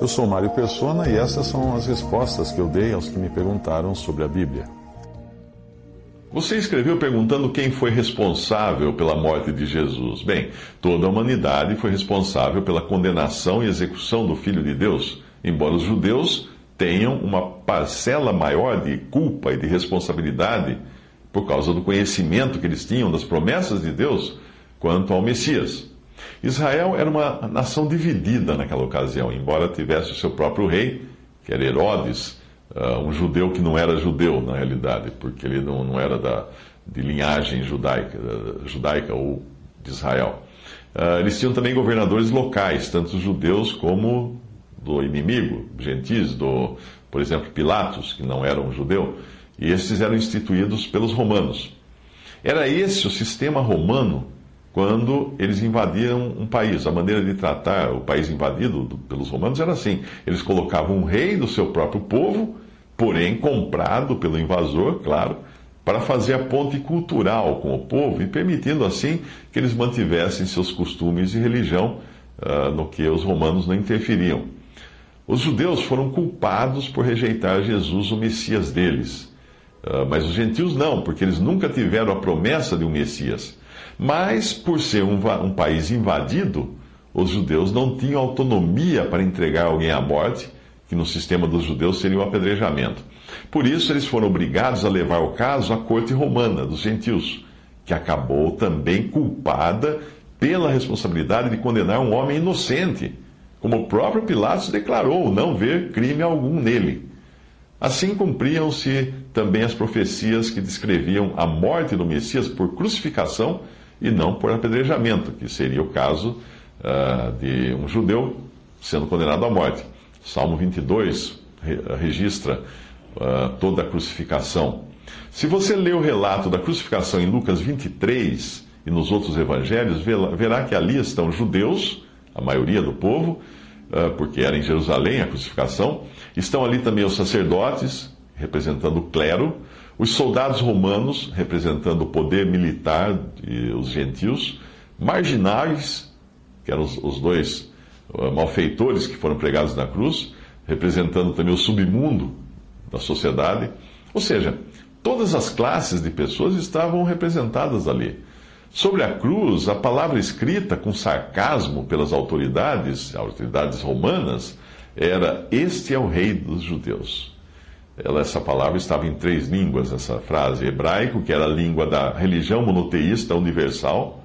Eu sou Mário Persona e essas são as respostas que eu dei aos que me perguntaram sobre a Bíblia. Você escreveu perguntando quem foi responsável pela morte de Jesus. Bem, toda a humanidade foi responsável pela condenação e execução do Filho de Deus, embora os judeus tenham uma parcela maior de culpa e de responsabilidade por causa do conhecimento que eles tinham das promessas de Deus quanto ao Messias. Israel era uma nação dividida naquela ocasião, embora tivesse o seu próprio rei, que era Herodes, uh, um judeu que não era judeu na realidade, porque ele não, era da, de linhagem judaica, judaica ou de Israel. Uh, eles tinham também governadores locais, tanto judeus como do inimigo, gentis, do, por exemplo, Pilatos, que não era um judeu, e esses eram instituídos pelos romanos. Era esse o sistema romano quando eles invadiram um país. A maneira de tratar o país invadido pelos romanos era assim: eles colocavam um rei do seu próprio povo, porém comprado pelo invasor, claro, para fazer a ponte cultural com o povo e permitindo assim que eles mantivessem seus costumes e religião uh, no que os romanos não interferiam. Os judeus foram culpados por rejeitar Jesus, o Messias deles. Uh, mas os gentios não, porque eles nunca tiveram a promessa de um Messias. Mas, por ser um, um país invadido, os judeus não tinham autonomia para entregar alguém à morte, que no sistema dos judeus seria o apedrejamento. Por isso, eles foram obrigados a levar o caso à corte romana dos gentios, que acabou também culpada pela responsabilidade de condenar um homem inocente, como o próprio Pilatos declarou não ver crime algum nele. Assim cumpriam-se também as profecias que descreviam a morte do Messias por crucificação e não por apedrejamento, que seria o caso uh, de um judeu sendo condenado à morte. Salmo 22 re registra uh, toda a crucificação. Se você ler o relato da crucificação em Lucas 23 e nos outros evangelhos, verá que ali estão judeus, a maioria do povo, porque era em Jerusalém a crucificação, estão ali também os sacerdotes, representando o clero, os soldados romanos, representando o poder militar e os gentios, marginais, que eram os, dois uh, malfeitores que foram pregados na cruz, representando também o submundo da sociedade. Ou seja, todas as classes de pessoas estavam representadas ali. Sobre a cruz, a palavra escrita com sarcasmo pelas autoridades, autoridades romanas, era: Este é o rei dos judeus. Ela, essa palavra estava em três línguas, essa frase: hebraico, que era a língua da religião monoteísta universal,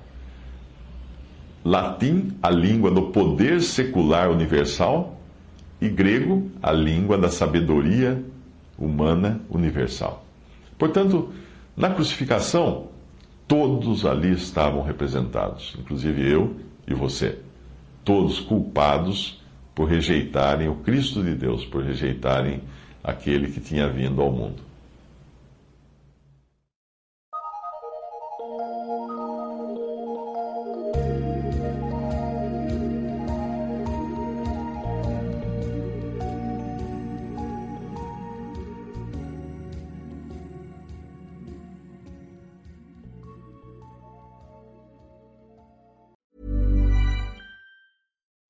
latim, a língua do poder secular universal, e grego, a língua da sabedoria humana universal. Portanto, na crucificação, todos ali estavam representados, inclusive eu e você, todos culpados por rejeitarem o Cristo de Deus, por rejeitarem aquele que tinha vindo ao mundo.